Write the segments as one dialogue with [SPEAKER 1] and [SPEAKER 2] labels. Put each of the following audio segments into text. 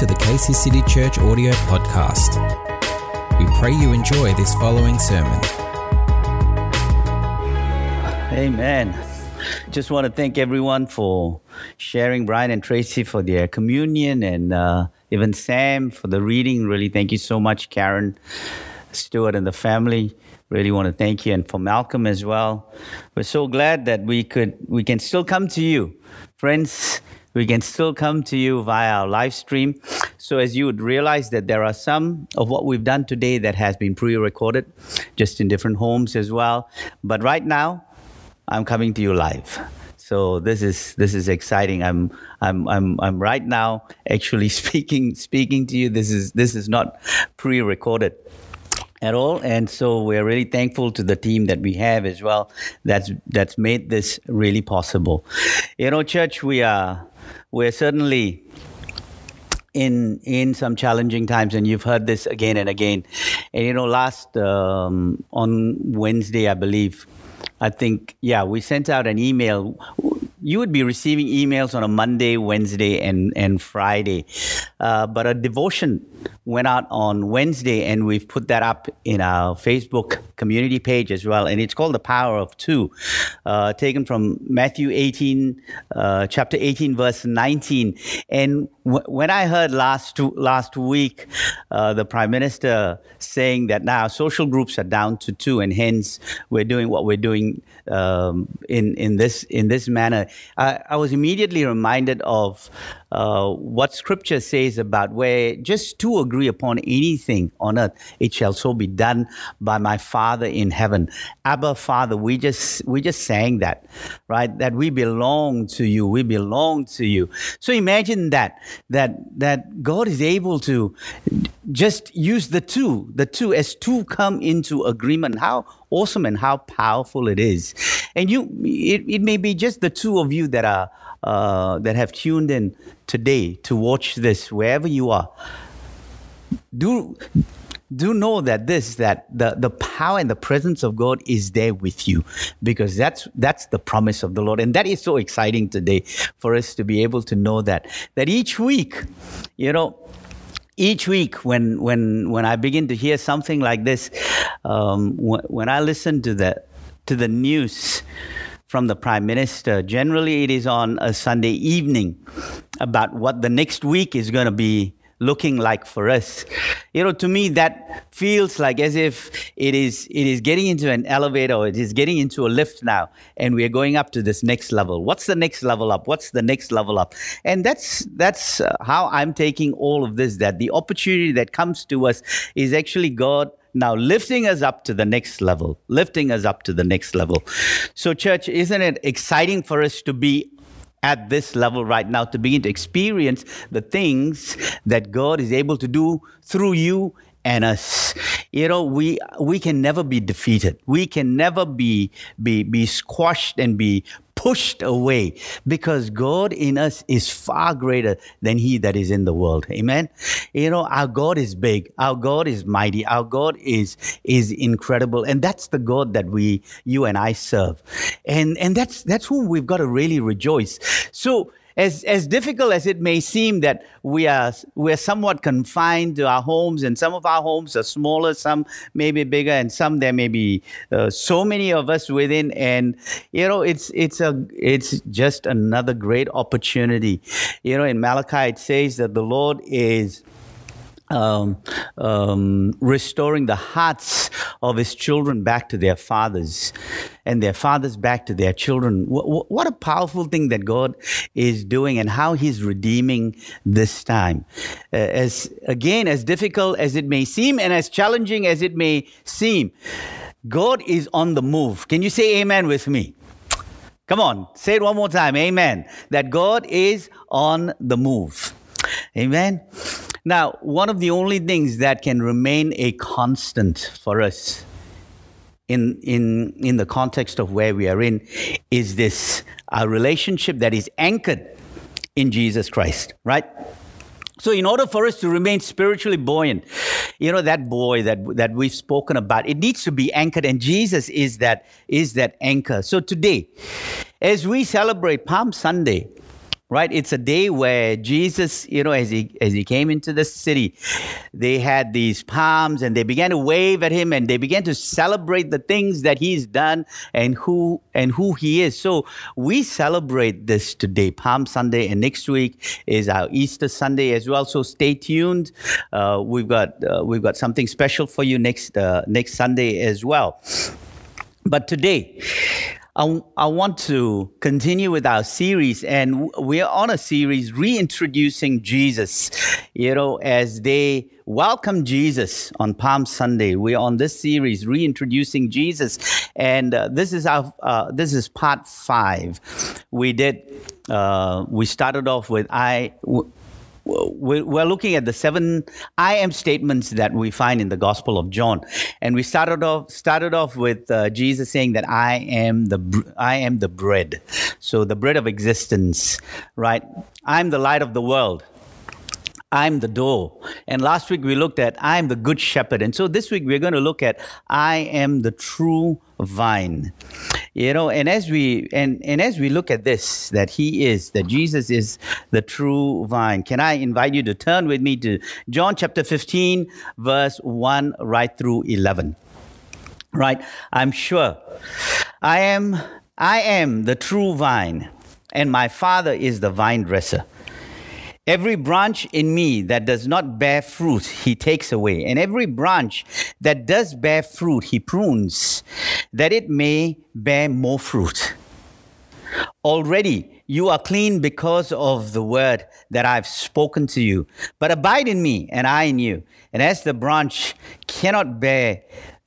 [SPEAKER 1] to the Casey City Church audio podcast. We pray you enjoy this following sermon.
[SPEAKER 2] Amen. Just want to thank everyone for sharing, Brian and Tracy for their communion, and uh, even Sam for the reading. Really, thank you so much, Karen, Stuart, and the family. Really want to thank you, and for Malcolm as well. We're so glad that we could, we can still come to you, friends. We can still come to you via our live stream. So, as you would realize, that there are some of what we've done today that has been pre-recorded, just in different homes as well. But right now, I'm coming to you live. So this is this is exciting. I'm I'm I'm I'm right now actually speaking speaking to you. This is this is not pre-recorded at all and so we're really thankful to the team that we have as well that's that's made this really possible you know church we are we're certainly in in some challenging times and you've heard this again and again. And you know last um, on wednesday i believe i think yeah we sent out an email you would be receiving emails on a monday wednesday and and friday. Uh, but a devotion went out on wednesday and we've put that up in our facebook community page as well. And it's called the power of two uh, taken from matthew 18 uh, chapter 18 verse 19 and w- when i heard last last week uh, the prime minister saying that now social groups are down to two and hence we're doing what we're doing um, in in this in this manner I, I was immediately reminded of uh, what scripture says about where just two agree upon anything on earth, it shall so be done by my Father in heaven. Abba, Father, we just we just sang that, right? That we belong to you. We belong to you. So imagine that that that God is able to just use the two, the two as two come into agreement. How awesome and how powerful it is. And you, it, it may be just the two of you that are uh, that have tuned in today to watch this wherever you are. Do do know that this that the, the power and the presence of god is there with you because that's that's the promise of the lord and that is so exciting today for us to be able to know that that each week you know each week when when when i begin to hear something like this um, when, when i listen to the to the news from the prime minister. Generally it is on a sunday evening about what the next week is going to be looking like for us. You know to me that feels like as if it is it is getting into an elevator or it is getting into a lift now and we're going up to this next level. What's the next level up? What's the next level up? And that's that's uh, how i'm taking all of this that the opportunity that comes to us is actually god now lifting us up to the next level lifting us up to the next level. So church isn't it exciting for us to be at this level right now to begin to experience the things that God is able to do through you and us. You know, we we can never be defeated. We can never be be be squashed and be pushed away because God in us is far greater than he that is in the world. Amen. You know, our God is big. Our God is mighty. Our God is is incredible. And that's the God that we you and I serve. And and that's that's who we've got to really rejoice. So as, as difficult as it may seem that we are we're somewhat confined to our homes and some of our homes are smaller some may be bigger and some there may be uh, so many of us within. And you know it's it's a it's just another great opportunity. You know in malachi it says that the lord is um, um, restoring the hearts of his children back to their fathers and their fathers back to their children. W- what a powerful thing that God is doing and how he's redeeming this time. Uh, as again, as difficult as it may seem and as challenging as it may seem, God is on the move. Can you say amen with me? Come on, say it one more time. Amen. That God is on the move. Amen. Now, one of the only things that can remain a constant for us in, in, in the context of where we are in is this our relationship that is anchored in Jesus Christ, right? So, in order for us to remain spiritually buoyant, you know that buoy that that we've spoken about, it needs to be anchored, and Jesus is that is that anchor. So today, as we celebrate Palm Sunday, right? It's a day where jesus you know as he as he came into the city they had these palms and they began to wave at him and they began to celebrate the things that he's done and who and who he is. So we celebrate this today. Palm sunday and next week is our easter sunday as well. So stay tuned. Uh, we've got uh, we've got something special for you next uh, next sunday as well. But today I, I want to continue with our series, and we're on a series reintroducing Jesus. You know, as they welcome Jesus on Palm Sunday, we're on this series reintroducing Jesus, and uh, this is our uh, this is part five. We did uh, we started off with I. W- we're looking at the seven I am statements that we find in the Gospel of John, and we started off started off with uh, Jesus saying that I am the I am the bread, so the bread of existence, right? I'm the light of the world. I'm the door. And last week we looked at I'm the good shepherd. And so this week we're going to look at I am the true vine. You know, and as we and, and as we look at this, that he is, that Jesus is the true vine. Can I invite you to turn with me to John chapter 15, verse 1 right through 11. Right? I'm sure I am I am the true vine, and my father is the vine dresser. Every branch in me that does not bear fruit, he takes away. And every branch that does bear fruit, he prunes, that it may bear more fruit. Already you are clean because of the word that I've spoken to you. But abide in me, and I in you. And as the branch cannot bear,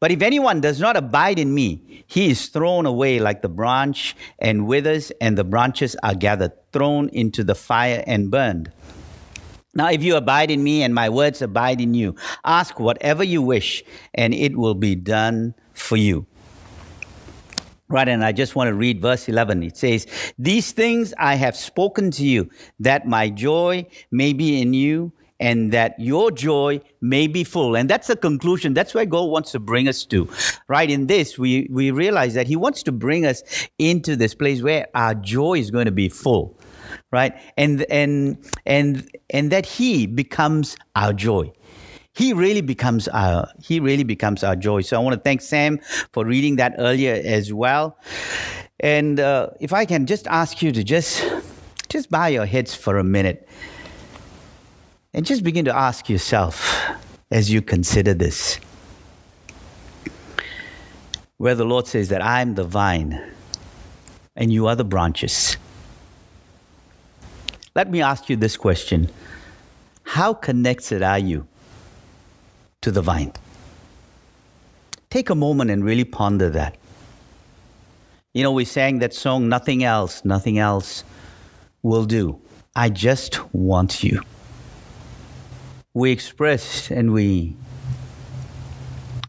[SPEAKER 2] But if anyone does not abide in me, he is thrown away like the branch and withers, and the branches are gathered, thrown into the fire and burned. Now, if you abide in me and my words abide in you, ask whatever you wish, and it will be done for you. Right, and I just want to read verse 11. It says, These things I have spoken to you, that my joy may be in you, and that your joy may be full. And that's the conclusion. That's where God wants to bring us to. Right, in this, we, we realize that He wants to bring us into this place where our joy is going to be full. Right, and and and and that He becomes our joy he really becomes our he really becomes our joy. So I want to thank Sam for reading that earlier as well. And uh, if I can just ask you to just just bow your heads for a minute and just begin to ask yourself as you consider this. Where the Lord says that I'm the vine and you are the branches. Let me ask you this question How connected are you to the vine. Take a moment and really ponder that. You know, we sang that song, Nothing Else, Nothing Else Will Do. I just want you. We expressed and we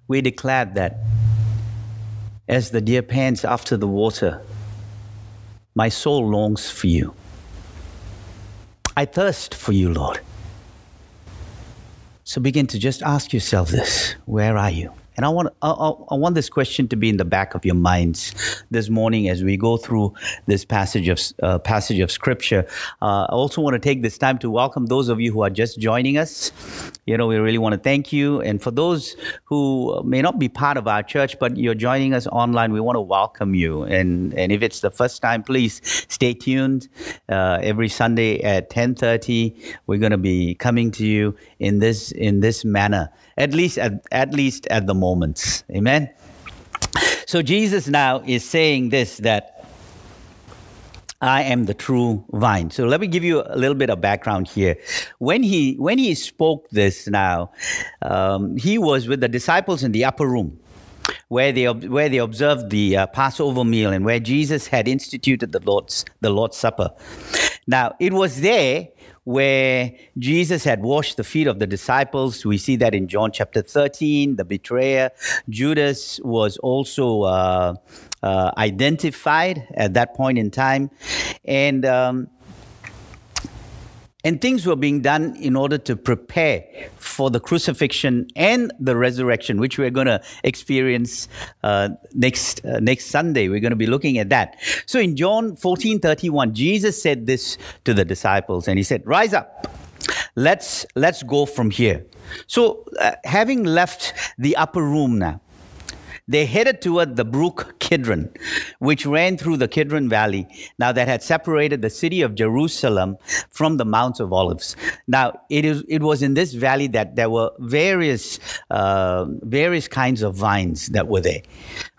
[SPEAKER 2] we declared that as the deer pants after the water, my soul longs for you. I thirst for you, Lord. So begin to just ask yourself this where are you? And I want, I, I, want this question to be in the back of your minds this morning as we go through this passage of uh, passage of scripture. Uh, I also want to take this time to welcome those of you who are just joining us. You know, we really want to thank you. And for those who may not be part of our church, but you're joining us online, we want to welcome you. And and if it's the first time, please stay tuned. Uh, every Sunday at 10:30, we're going to be coming to you in this in this manner at least at, at least at the moment. Amen. So Jesus now is saying this that I am the true vine. So let me give you a little bit of background here. When he when he spoke this now, um, he was with the disciples in the upper room where they where they observed the uh, Passover meal and where Jesus had instituted the Lord's the Lord's Supper. Now it was there where Jesus had washed the feet of the disciples. We see that in John chapter 13. The betrayer, Judas, was also uh, uh, identified at that point in time. And. Um, and things were being done in order to prepare for the crucifixion and the resurrection, which we're going to experience uh, next uh, next Sunday. We're going to be looking at that. So in John 14 31, Jesus said this to the disciples, and he said, Rise up, let's, let's go from here. So, uh, having left the upper room now, they headed toward the brook Kidron, which ran through the Kidron Valley, now that had separated the city of Jerusalem from the Mount of Olives. Now, it, is, it was in this valley that there were various, uh, various kinds of vines that were there,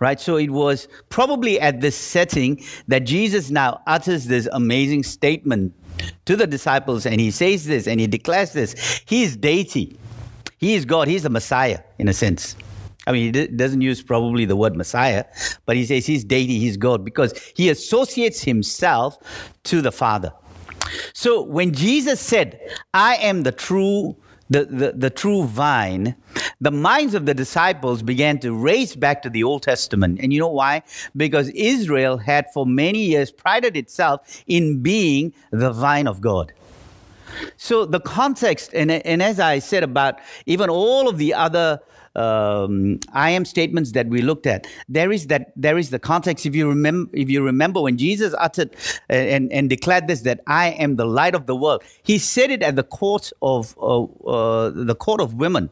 [SPEAKER 2] right? So it was probably at this setting that Jesus now utters this amazing statement to the disciples, and he says this and he declares this. He is deity. He is God. He's the Messiah, in a sense. I mean, he doesn't use probably the word Messiah, but he says he's deity, he's God, because he associates himself to the Father. So when Jesus said, I am the true the, the, the true vine, the minds of the disciples began to race back to the Old Testament. And you know why? Because Israel had for many years prided itself in being the vine of God. So the context, and, and as I said about even all of the other um, I am statements that we looked at. There is that there is the context. If you remember, if you remember when Jesus uttered uh, and, and declared this that I am the light of the world, he said it at the court of uh, uh, the court of women,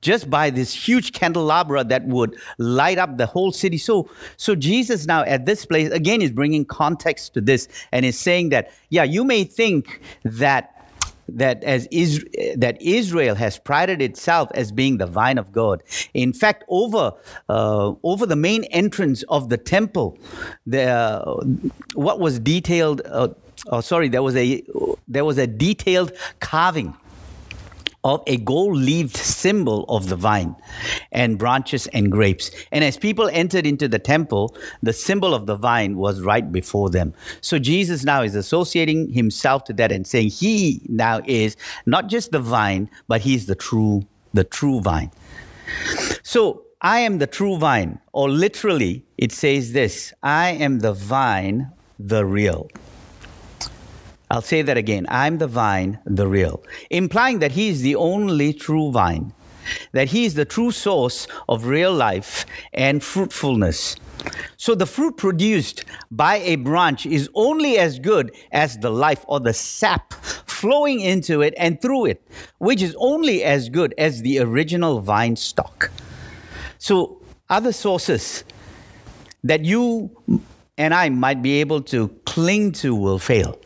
[SPEAKER 2] just by this huge candelabra that would light up the whole city. So so Jesus now at this place again is bringing context to this and is saying that yeah you may think that that as Is- that Israel has prided itself as being the vine of God. In fact, over uh, over the main entrance of the temple, the what was detailed. Uh, oh, sorry, there was a there was a detailed carving of a gold leaved symbol of the vine and branches and grapes. And as people entered into the temple, the symbol of the vine was right before them. So Jesus now is associating himself to that and saying he now is not just the vine, but he's the true, the true vine. So I am the true vine, or literally it says this I am the vine, the real. I'll say that again. I'm the vine, the real, implying that He is the only true vine, that He is the true source of real life and fruitfulness. So the fruit produced by a branch is only as good as the life or the sap flowing into it and through it, which is only as good as the original vine stock. So other sources that you and I might be able to cling to will fail.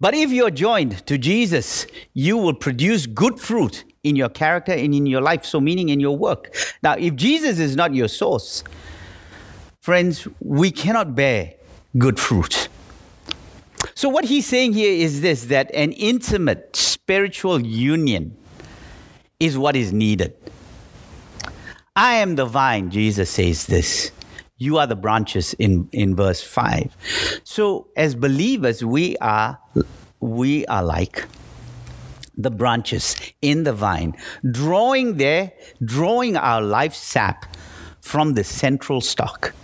[SPEAKER 2] But if you're joined to Jesus, you will produce good fruit in your character and in your life, so meaning in your work. Now, if Jesus is not your source, friends, we cannot bear good fruit. So, what he's saying here is this that an intimate spiritual union is what is needed. I am the vine, Jesus says this. You are the branches in, in verse 5. So, as believers, we are, we are like the branches in the vine, drawing there, drawing our life sap from the central stock.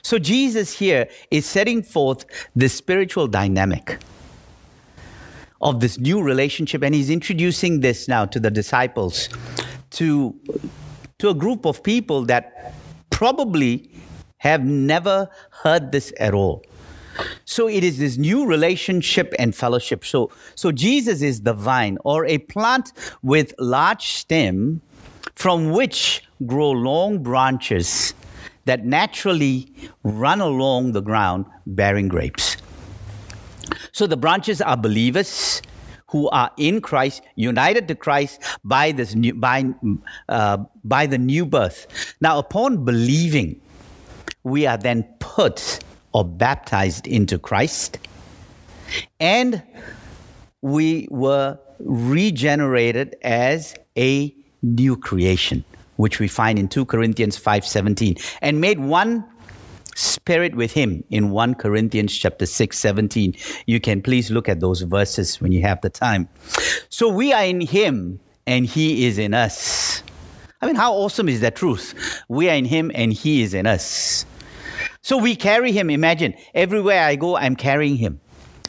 [SPEAKER 2] So, Jesus here is setting forth the spiritual dynamic of this new relationship, and he's introducing this now to the disciples, to, to a group of people that probably have never heard this at all. So it is this new relationship and fellowship. So, so Jesus is the vine or a plant with large stem from which grow long branches that naturally run along the ground bearing grapes. So the branches are believers who are in Christ, united to Christ by this new, by, uh, by the new birth. Now, upon believing, we are then put or baptized into Christ, and we were regenerated as a new creation, which we find in 2 Corinthians 5:17, and made one spirit with him in 1 Corinthians chapter 6 17 you can please look at those verses when you have the time. So we are in him and he is in us. I mean how awesome is that truth? We are in him and he is in us so we carry him imagine everywhere I go I'm carrying him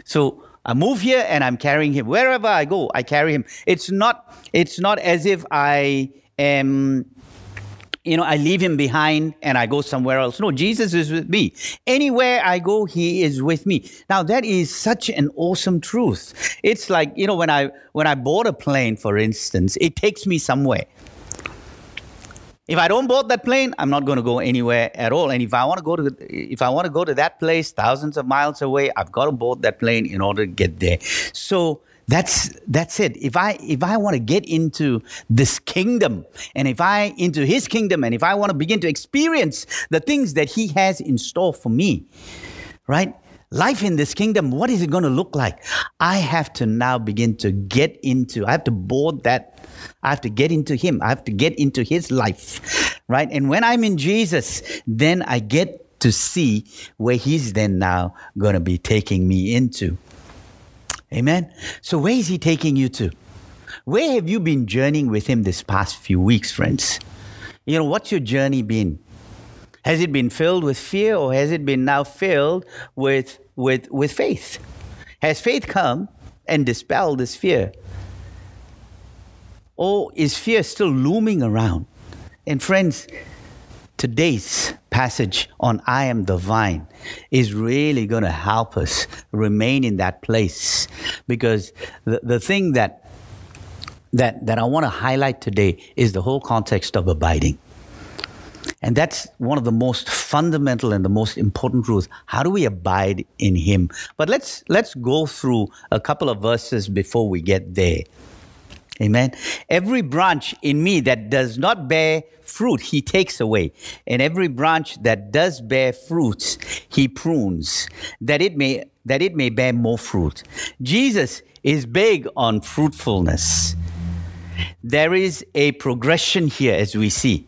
[SPEAKER 2] so I move here and I'm carrying him wherever I go I carry him it's not it's not as if I am you know, I leave him behind and I go somewhere else. No, Jesus is with me. Anywhere I go, he is with me. Now that is such an awesome truth. It's like, you know, when I when I board a plane, for instance, it takes me somewhere. If I don't board that plane, I'm not going to go anywhere at all. And if I want to go to if I want to go to that place thousands of miles away, I've got to board that plane in order to get there. So that's that's it. If I if I want to get into this kingdom and if I into his kingdom and if I want to begin to experience the things that he has in store for me, right? Life in this kingdom, what is it going to look like? I have to now begin to get into, I have to board that, I have to get into Him, I have to get into His life, right? And when I'm in Jesus, then I get to see where He's then now going to be taking me into. Amen. So, where is He taking you to? Where have you been journeying with Him this past few weeks, friends? You know, what's your journey been? Has it been filled with fear or has it been now filled with, with, with faith? Has faith come and dispelled this fear? Or is fear still looming around? And, friends, today's passage on I am the vine is really going to help us remain in that place because the, the thing that that, that I want to highlight today is the whole context of abiding. And that's one of the most fundamental and the most important truths. How do we abide in him? But let's let's go through a couple of verses before we get there. Amen. Every branch in me that does not bear fruit, he takes away. And every branch that does bear fruits, he prunes, that it may that it may bear more fruit. Jesus is big on fruitfulness. There is a progression here as we see.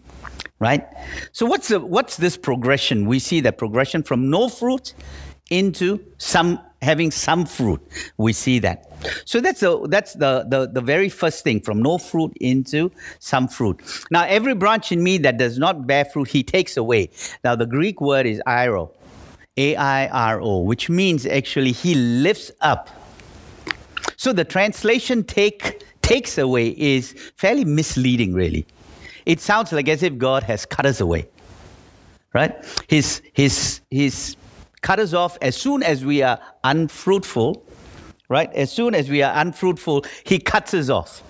[SPEAKER 2] Right? So what's the, what's this progression? We see that progression from no fruit into some having some fruit. We see that. So that's the that's the, the the very first thing from no fruit into some fruit. Now every branch in me that does not bear fruit, he takes away. Now the Greek word is airo, A I R O, which means actually he lifts up. So the translation take takes away is fairly misleading, really. It sounds like as if God has cut us away. Right? He's, his his cut us off as soon as we are unfruitful, right? As soon as we are unfruitful, He cuts us off.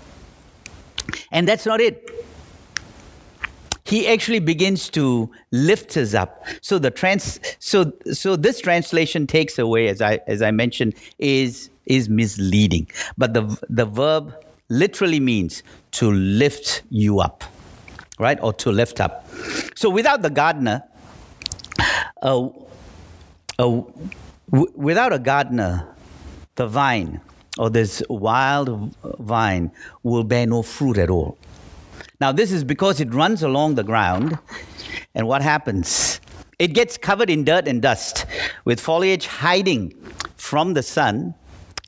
[SPEAKER 2] And that's not it. He actually begins to lift us up. So the trans, so so this translation takes away, as I as I mentioned, is is misleading. But the the verb literally means to lift you up, right? Or to lift up. So without the gardener, uh, w- without a gardener, the vine or this wild vine will bear no fruit at all. Now, this is because it runs along the ground, and what happens? It gets covered in dirt and dust, with foliage hiding from the sun,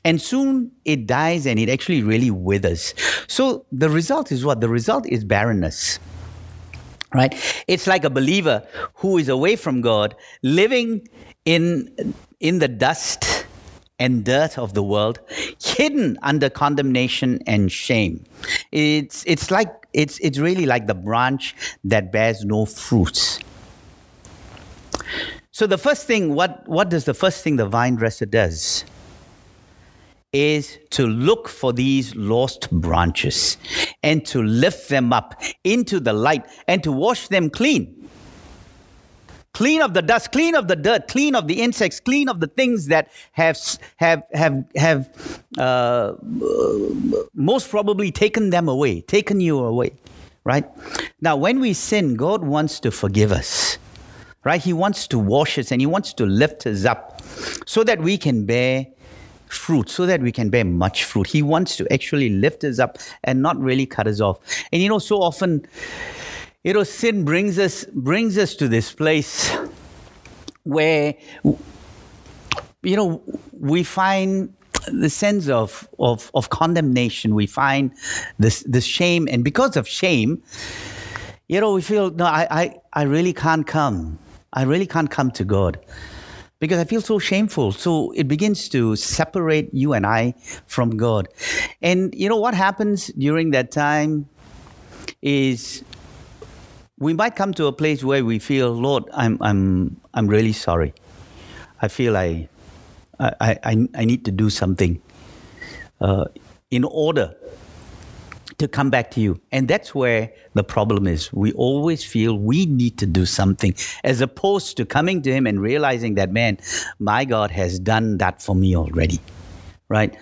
[SPEAKER 2] and soon it dies and it actually really withers. So, the result is what? The result is barrenness right? It's like a believer who is away from God, living in, in the dust and dirt of the world, hidden under condemnation and shame. It's, it's like, it's, it's really like the branch that bears no fruits. So the first thing, what, what does the first thing the vine dresser does? Is to look for these lost branches and to lift them up into the light and to wash them clean. Clean of the dust, clean of the dirt, clean of the insects, clean of the things that have have have have uh, most probably taken them away, taken you away, right? Now, when we sin, God wants to forgive us, right? He wants to wash us and He wants to lift us up, so that we can bear fruit so that we can bear much fruit. He wants to actually lift us up and not really cut us off. And you know, so often, you know, sin brings us brings us to this place where, you know, we find the sense of, of, of condemnation, we find this, this shame, and because of shame, you know, we feel, no, I, I, I really can't come. I really can't come to God because I feel so shameful. So it begins to separate you and I from God. And you know what happens during that time is we might come to a place where we feel, Lord, I'm, I'm, I'm really sorry. I feel I, I, I, I need to do something uh, in order to come back to you. And that's where the problem is. We always feel we need to do something as opposed to coming to Him and realizing that, man, my God has done that for me already. Right?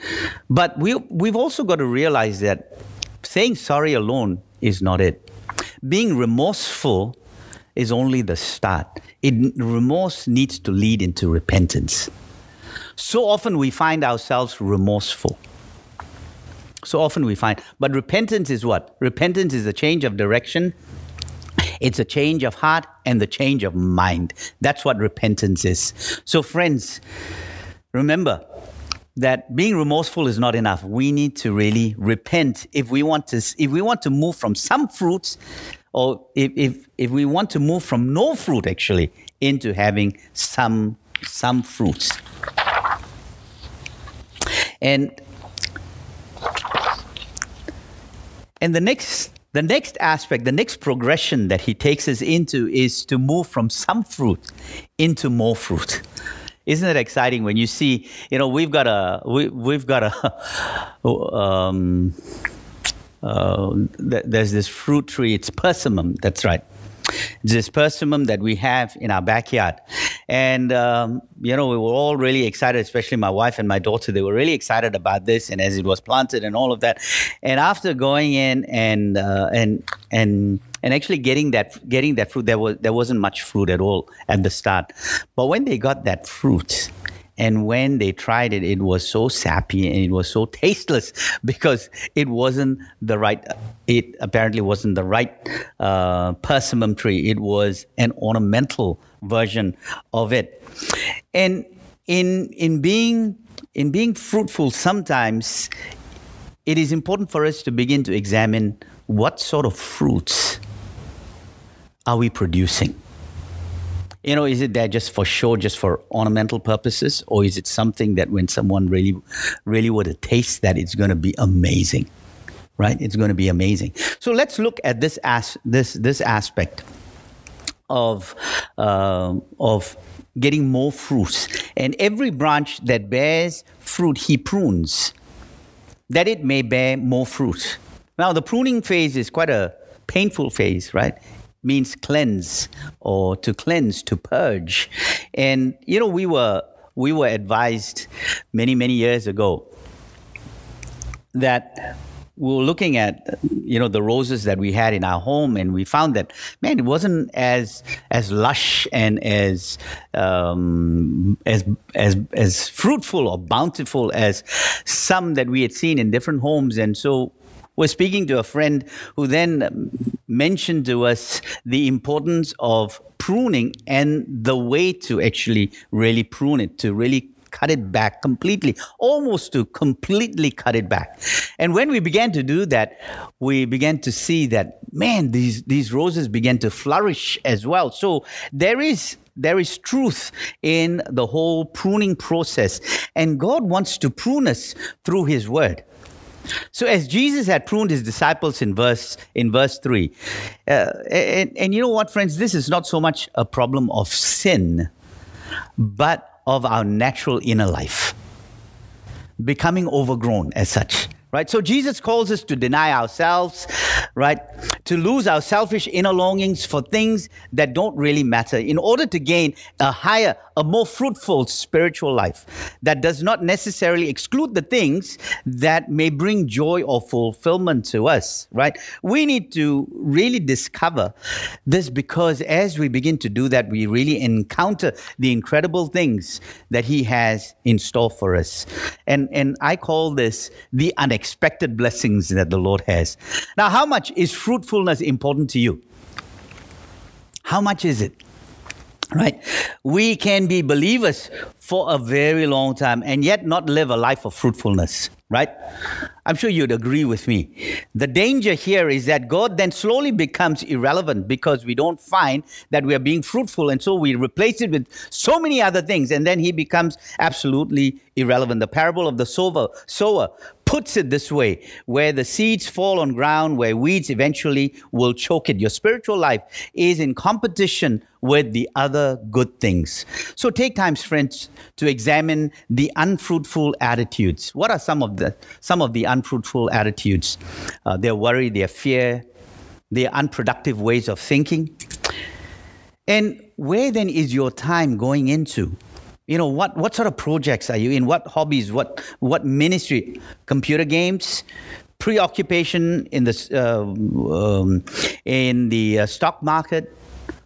[SPEAKER 2] But we, we've also got to realize that saying sorry alone is not it. Being remorseful is only the start. It, remorse needs to lead into repentance. So often we find ourselves remorseful so often we find. But repentance is what? Repentance is a change of direction. It's a change of heart and the change of mind. That's what repentance is. So, friends, remember that being remorseful is not enough. We need to really repent if we want to. If we want to move from some fruits, or if if, if we want to move from no fruit actually into having some some fruits. And and the next the next aspect, the next progression that he takes us into is to move from some fruit into more fruit. Isn't it exciting when you see, you know, we've got a, we, we've got a, um, uh, there's this fruit tree, it's persimmon, that's right this persimmon that we have in our backyard. And, um, you know, we were all really excited, especially my wife and my daughter. They were really excited about this and as it was planted and all of that. And after going in and, uh, and, and, and actually getting that getting that fruit there was there wasn't much fruit at all at the start but when they got that fruit and when they tried it, it was so sappy and it was so tasteless because it wasn't the right, it apparently wasn't the right uh, persimmon tree. It was an ornamental version of it. And in, in, being, in being fruitful, sometimes it is important for us to begin to examine what sort of fruits are we producing you know, is it there just for show, just for ornamental purposes, or is it something that when someone really, really were to taste that, it's going to be amazing, right? It's going to be amazing. So let's look at this as this this aspect of uh, of getting more fruits, and every branch that bears fruit, he prunes, that it may bear more fruit. Now, the pruning phase is quite a painful phase, right? Means cleanse or to cleanse, to purge. And you know, we were we were advised many many years ago that we were looking at you know the roses that we had in our home and we found that man it wasn't as as lush and as um, as as as fruitful or bountiful as some that we had seen in different homes and so was speaking to a friend who then mentioned to us the importance of pruning and the way to actually really prune it, to really cut it back completely, almost to completely cut it back. And when we began to do that, we began to see that, man, these, these roses began to flourish as well. So there is there is truth in the whole pruning process. And God wants to prune us through His Word. So as Jesus had pruned his disciples in verse in verse three, uh, and, and you know what, friends, this is not so much a problem of sin, but of our natural inner life becoming overgrown as such right? So Jesus calls us to deny ourselves, right? To lose our selfish inner longings for things that don't really matter in order to gain a higher, a more fruitful spiritual life that does not necessarily exclude the things that may bring joy or fulfillment to us, right? We need to really discover this because as we begin to do that, we really encounter the incredible things that He has in store for us. And, and I call this the unexpected blessings that the Lord has. Now, how much is fruitfulness important to you? How much is it? Right? We can be believers for a very long time and yet not live a life of fruitfulness, right? I'm sure you'd agree with me. The danger here is that God then slowly becomes irrelevant because we don't find that we are being fruitful. And so we replace it with so many other things. And then he becomes absolutely irrelevant. The parable of the sower, sower puts it this way where the seeds fall on ground, where weeds eventually will choke it. Your spiritual life is in competition with the other good things. So take time, friends, to examine the unfruitful attitudes. What are some of the some of the unfruitful attitudes? Uh, their worry, their fear, their unproductive ways of thinking. And where then is your time going into? You know, what, what sort of projects are you in? What hobbies? What, what ministry? Computer games? Preoccupation in the, uh, um, in the uh, stock market?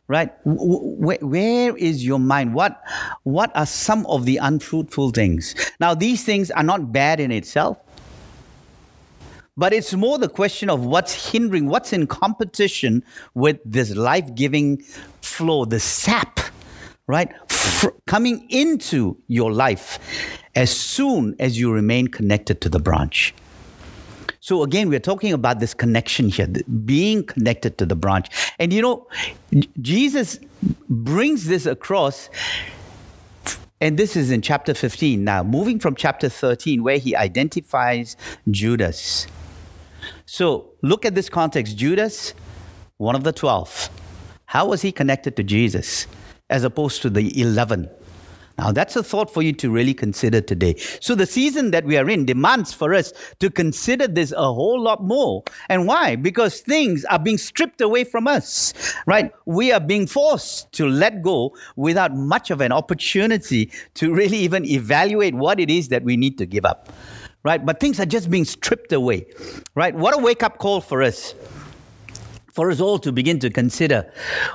[SPEAKER 2] Right? Where, where is your mind? What, what are some of the unfruitful things? Now, these things are not bad in itself. But it's more the question of what's hindering, what's in competition with this life giving flow, the sap, right? F- coming into your life as soon as you remain connected to the branch. So again, we're talking about this connection here, being connected to the branch. And you know, Jesus brings this across and this is in chapter 15. Now, moving from chapter 13, where he identifies Judas. So look at this context Judas, one of the 12. How was he connected to Jesus as opposed to the 11? Now, that's a thought for you to really consider today. So, the season that we are in demands for us to consider this a whole lot more. And why? Because things are being stripped away from us, right? We are being forced to let go without much of an opportunity to really even evaluate what it is that we need to give up right? But things are just being stripped away, right? What a wake up call for us. For us all to begin to consider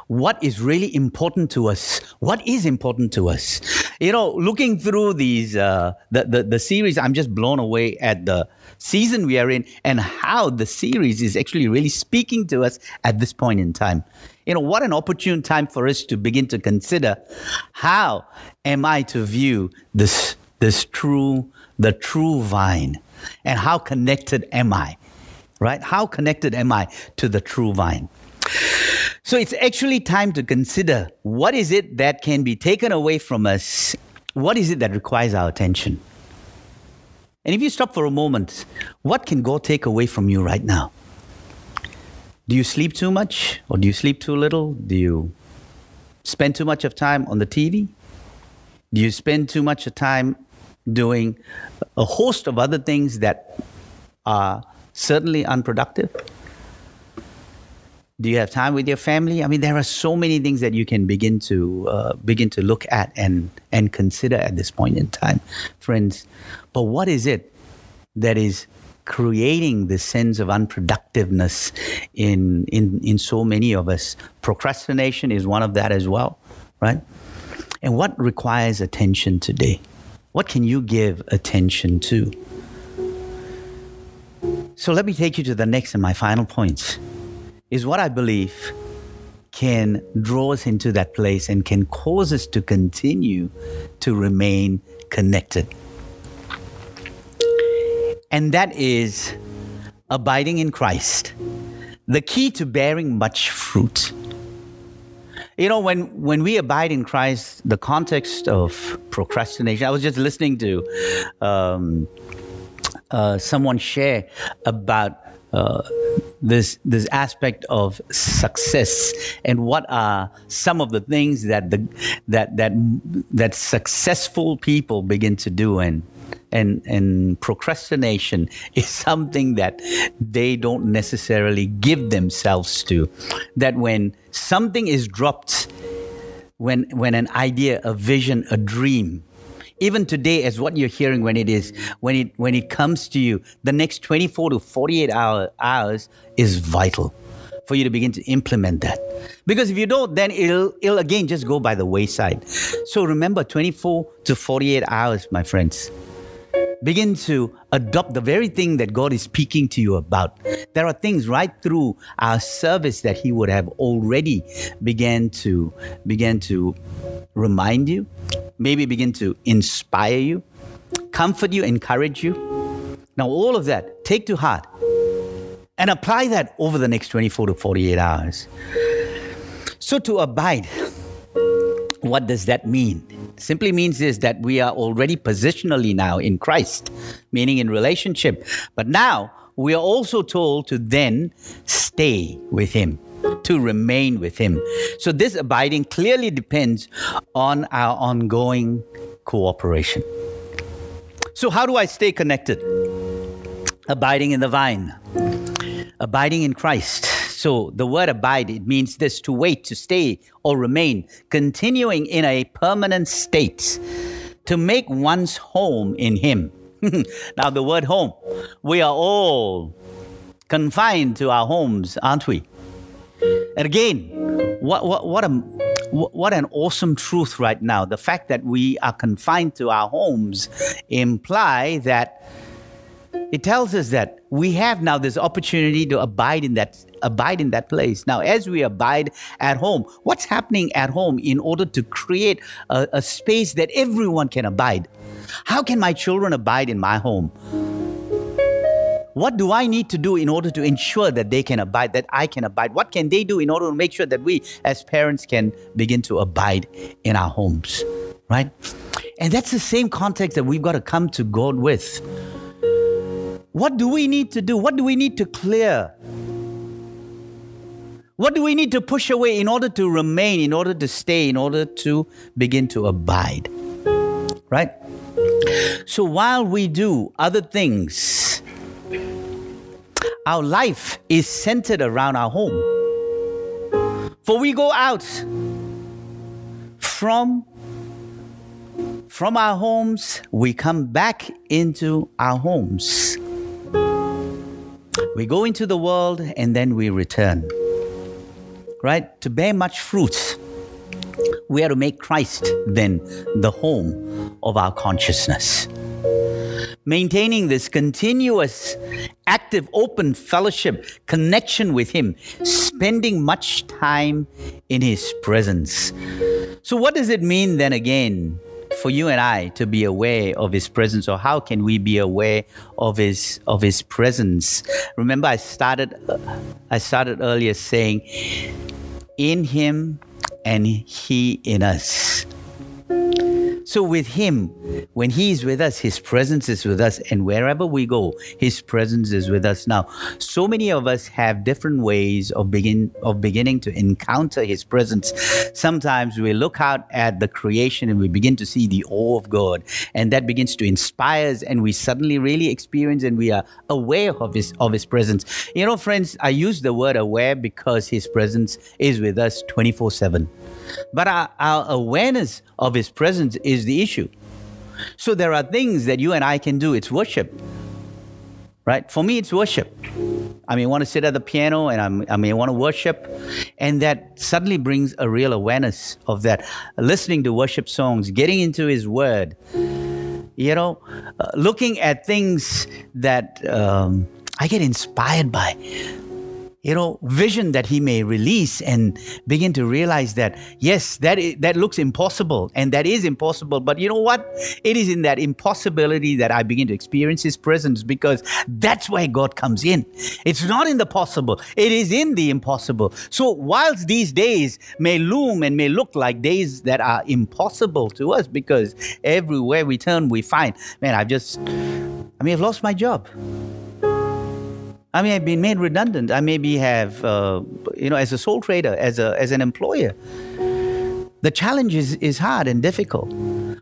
[SPEAKER 2] what is really important to us. What is important to us? You know, looking through these, uh, the, the, the series, I'm just blown away at the season we are in and how the series is actually really speaking to us at this point in time. You know, what an opportune time for us to begin to consider how am I to view this, this true the true vine. And how connected am I? Right? How connected am I to the true vine? So it's actually time to consider what is it that can be taken away from us? What is it that requires our attention? And if you stop for a moment, what can God take away from you right now? Do you sleep too much or do you sleep too little? Do you spend too much of time on the TV? Do you spend too much of time doing a host of other things that are certainly unproductive? Do you have time with your family? I mean, there are so many things that you can begin to uh, begin to look at and and consider at this point in time, friends. But what is it that is creating this sense of unproductiveness in in in so many of us? Procrastination is one of that as well, right? And what requires attention today? What can you give attention to? So let me take you to the next and my final point is what I believe can draw us into that place and can cause us to continue to remain connected. And that is abiding in Christ, the key to bearing much fruit. You know, when, when we abide in Christ, the context of procrastination, I was just listening to um, uh, someone share about uh, this this aspect of success and what are some of the things that the that that that successful people begin to do. And and and procrastination is something that they don't necessarily give themselves to. That when something is dropped when when an idea a vision a dream even today as what you're hearing when it is when it when it comes to you. The next 24 to 48 hour, hours is vital for you to begin to implement that. Because if you don't then it'll it'll again just go by the wayside. So remember 24 to 48 hours my friends begin to adopt the very thing that God is speaking to you about. There are things right through our service that He would have already began to began to remind you, maybe begin to inspire you, comfort you, encourage you. Now, all of that, take to heart and apply that over the next 24 to 48 hours. So, to abide, what does that mean? Simply means is that we are already positionally now in Christ, meaning in relationship. But now we are also told to then stay with Him, to remain with Him. So this abiding clearly depends on our ongoing cooperation. So, how do I stay connected? Abiding in the vine, abiding in Christ. So the word abide, it means this to wait, to stay, or remain, continuing in a permanent state, to make one's home in Him. now, the word home, we are all confined to our homes, aren't we? And again, what, what, what, a, what an awesome truth right now. The fact that we are confined to our homes imply that it tells us that we have now this opportunity to abide in that abide in that place now as we abide at home what's happening at home in order to create a, a space that everyone can abide how can my children abide in my home what do I need to do in order to ensure that they can abide, that I can abide? What can they do in order to make sure that we as parents can begin to abide in our homes, right? And that's the same context that we've got to come to God with. What do we need to do? What do we need to clear? What do we need to push away in order to remain, in order to stay, in order to begin to abide? Right? So while we do other things, our life is centered around our home. For we go out from from our homes, we come back into our homes. We go into the world and then we return. Right? To bear much fruit, we are to make Christ then the home of our consciousness. Maintaining this continuous, active, open fellowship, connection with Him, spending much time in His presence. So, what does it mean then again for you and I to be aware of His presence, or how can we be aware of His of His presence? Remember, I started I started earlier saying, "In Him and He in us." So, with Him, when He is with us, His presence is with us. And wherever we go, His presence is with us. Now, so many of us have different ways of, begin, of beginning to encounter His presence. Sometimes we look out at the creation and we begin to see the awe of God. And that begins to inspire us, and we suddenly really experience and we are aware of His, of his presence. You know, friends, I use the word aware because His presence is with us 24 7. But our, our awareness of His presence is the issue. So there are things that you and I can do. It's worship, right? For me, it's worship. I may want to sit at the piano and I'm, i may want to worship. And that suddenly brings a real awareness of that. Listening to worship songs, getting into His Word, you know, uh, looking at things that um, I get inspired by you know, vision that he may release and begin to realize that, yes, that, is, that looks impossible and that is impossible. But you know what? It is in that impossibility that I begin to experience his presence because that's where God comes in. It's not in the possible, it is in the impossible. So, whilst these days may loom and may look like days that are impossible to us because everywhere we turn, we find, man, I've just, I mean i've lost my job. I may have been made redundant. I maybe have, uh, you know, as a sole trader, as a as an employer. The challenge is, is hard and difficult,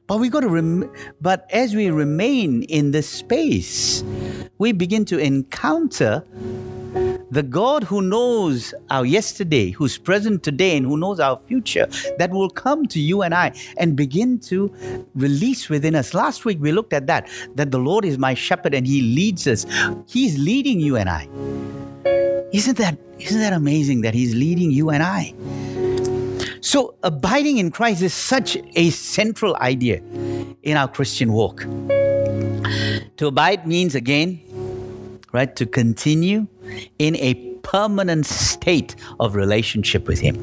[SPEAKER 2] but we got to. Rem- but as we remain in this space, we begin to encounter the God who knows our yesterday, who's present today, and who knows our future, that will come to you and I and begin to release within us. Last week we looked at that, that the Lord is my shepherd and he leads us. He's leading you and I. Isn't that, isn't that amazing that he's leading you and I? So, abiding in Christ is such a central idea in our Christian walk. To abide means again, right, to continue in a permanent state of relationship with Him.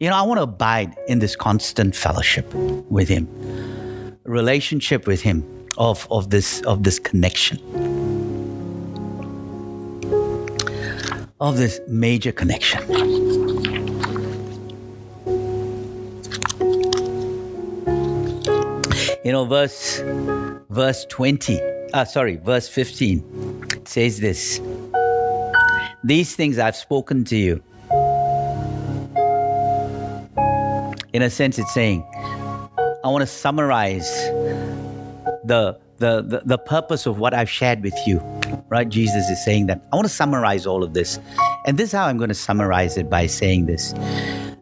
[SPEAKER 2] You know, I want to abide in this constant fellowship with Him, relationship with Him, of, of, this, of this connection, of this major connection. You know, verse verse 20, uh, sorry, verse 15 says this These things I've spoken to you. In a sense, it's saying, I want to summarize the, the, the, the purpose of what I've shared with you. Right? Jesus is saying that. I want to summarize all of this. And this is how I'm going to summarize it by saying this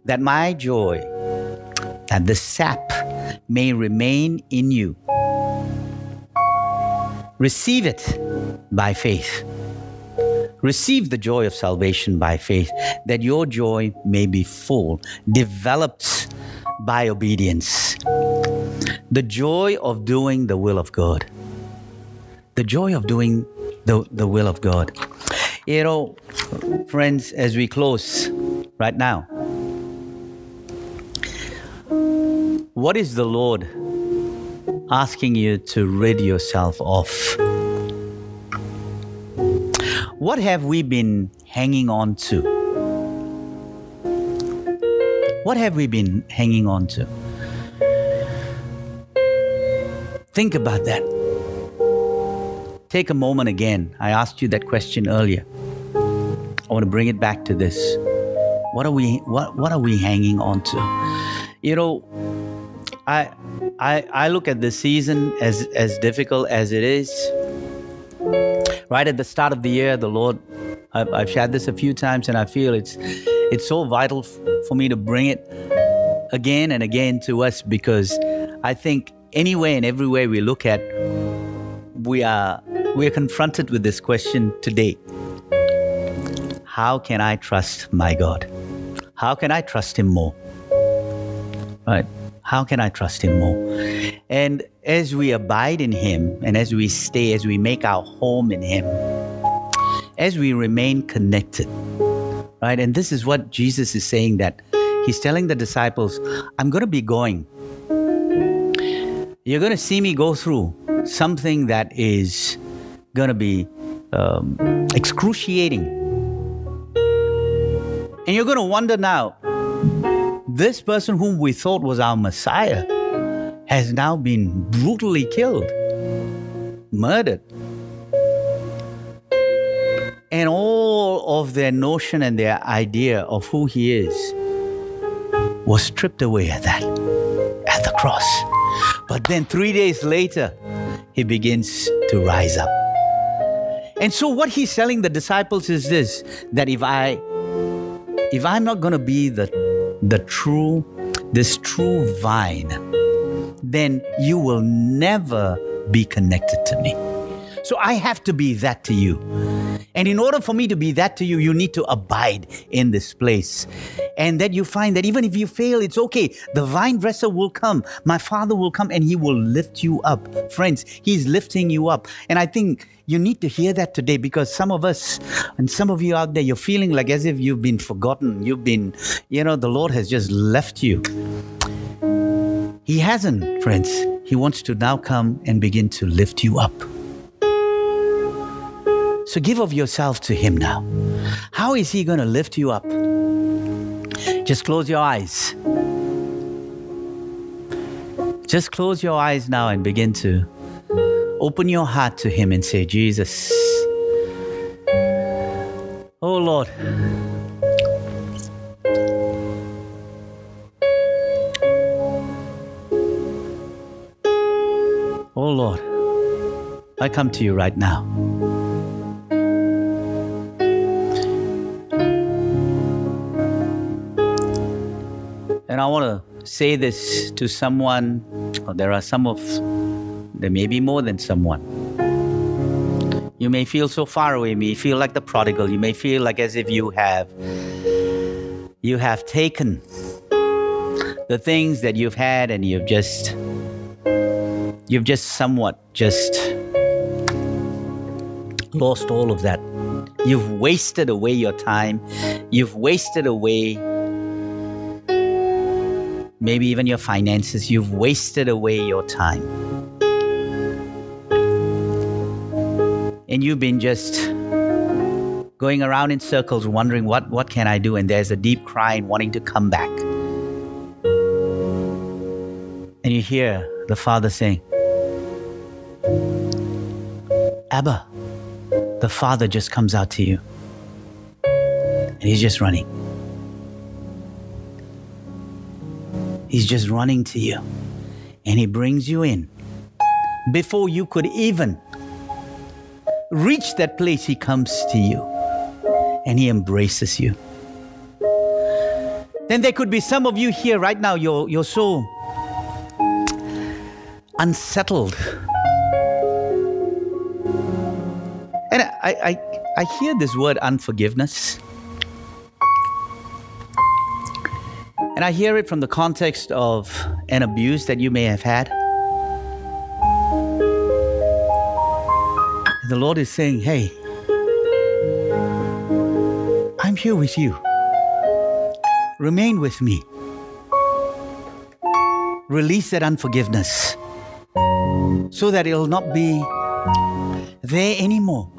[SPEAKER 2] that my joy, that the sap may remain in you. Receive it by faith. Receive the joy of salvation by faith, that your joy may be full, developed by obedience. The joy of doing the will of God. The joy of doing the, the will of God. You know, friends, as we close right now, what is the Lord asking you to rid yourself of? What have we been hanging on to? What have we been hanging on to? Think about that. Take a moment again. I asked you that question earlier. I want to bring it back to this. What are we what what are we hanging on to? You know, I I I look at this season as as difficult as it is. Right at the start of the year, the Lord I've, I've shared this a few times, and I feel it's it's so vital f- for me to bring it again and again to us because I think anywhere and everywhere we look at, we are we are confronted with this question today. How can I trust my God? How can I trust Him more? Right? How can I trust Him more? And as we abide in Him and as we stay, as we make our home in Him, as we remain connected, right? And this is what Jesus is saying that He's telling the disciples, I'm going to be going. You're going to see me go through something that is going to be um, excruciating. And you're going to wonder now, this person whom we thought was our Messiah has now been brutally killed, murdered. And all of their notion and their idea of who he is was stripped away at that, at the cross. But then three days later, he begins to rise up. And so what he's telling the disciples is this that if I if I'm not going to be the the true this true vine, then you will never be connected to me. So I have to be that to you. And in order for me to be that to you, you need to abide in this place. And that you find that even if you fail, it's okay. The vine dresser will come. My father will come and he will lift you up. Friends, he's lifting you up. And I think you need to hear that today because some of us and some of you out there, you're feeling like as if you've been forgotten. You've been, you know, the Lord has just left you. He hasn't, friends. He wants to now come and begin to lift you up. So give of yourself to Him now. How is He going to lift you up? Just close your eyes. Just close your eyes now and begin to open your heart to Him and say, Jesus, oh Lord. Oh Lord, I come to you right now. I want to say this to someone, there are some of, there may be more than someone. You may feel so far away, you may feel like the prodigal, you may feel like as if you have, you have taken the things that you've had and you've just, you've just somewhat just lost all of that. You've wasted away your time. You've wasted away maybe even your finances. You've wasted away your time. And you've been just going around in circles wondering what, what can I do? And there's a deep crying wanting to come back. And you hear the Father saying, Abba, the Father just comes out to you. And he's just running. He's just running to you. And he brings you in. Before you could even reach that place, he comes to you and he embraces you. Then there could be some of you here right now, you're, you're so unsettled. And I, I, I hear this word unforgiveness. And I hear it from the context of an abuse that you may have had. The Lord is saying, Hey, I'm here with you. Remain with me. Release that unforgiveness so that it'll not be there anymore.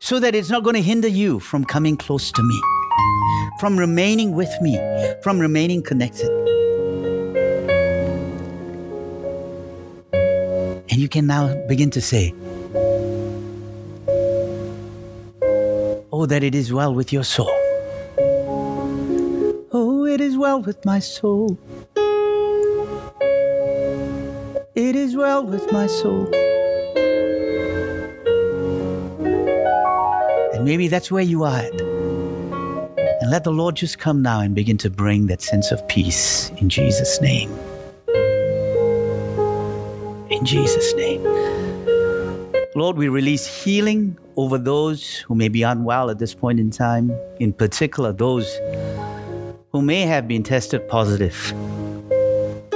[SPEAKER 2] So that it's not going to hinder you from coming close to me, from remaining with me, from remaining connected. And you can now begin to say, Oh, that it is well with your soul. Oh, it is well with my soul. It is well with my soul. And maybe that's where you are at. And let the Lord just come now and begin to bring that sense of peace in Jesus' name. In Jesus' name. Lord, we release healing over those who may be unwell at this point in time, in particular, those who may have been tested positive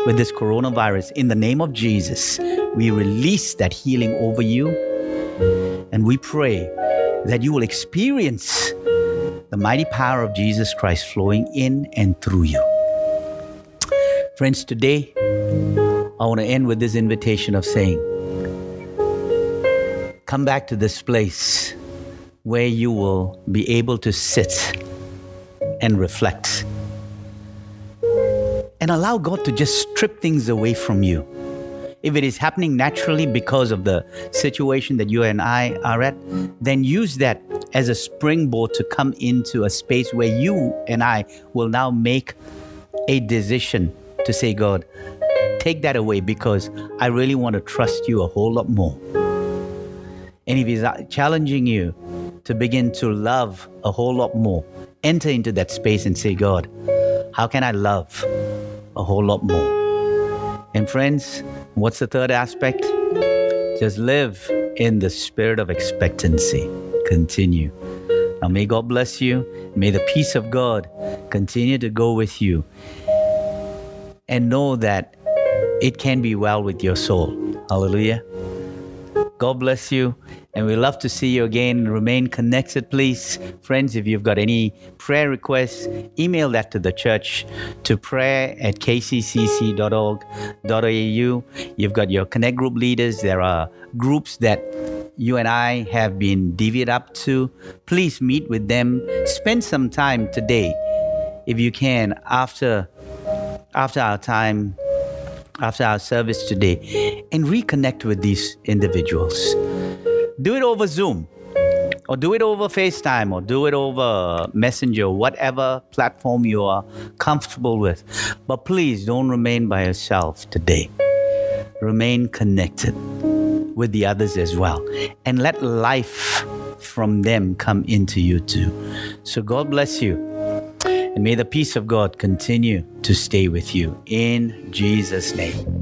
[SPEAKER 2] with this coronavirus. In the name of Jesus, we release that healing over you and we pray that you will experience the mighty power of Jesus Christ flowing in and through you. Friends, today, I want to end with this invitation of saying, come back to this place where you will be able to sit and reflect and allow God to just strip things away from you. If it is happening naturally because of the situation that you and I are at, then use that as a springboard to come into a space where you and I will now make a decision to say, God, take that away because I really want to trust you a whole lot more. And if He's challenging you to begin to love a whole lot more, enter into that space and say, God, how can I love a whole lot more? And friends, what's the third aspect? Just live in the spirit of expectancy. Continue. Now, may God bless you. May the peace of God continue to go with you. And know that it can be well with your soul. Hallelujah. God bless you. And we love to see you again. Remain connected, please. Friends, if you've got any prayer requests, email that to the church to prayer at kccc.org.au. You've got your Connect group leaders. There are groups that you and I have been divvied up to. Please meet with them. Spend some time today, if you can, after after our time after our service today and reconnect with these individuals. Do it over Zoom or do it over FaceTime or do it over Messenger, whatever platform you are comfortable with. But please don't remain by yourself today. Remain connected with the others as well and let life from them come into you too. So God bless you. And may the peace of God continue to stay with you in Jesus' name.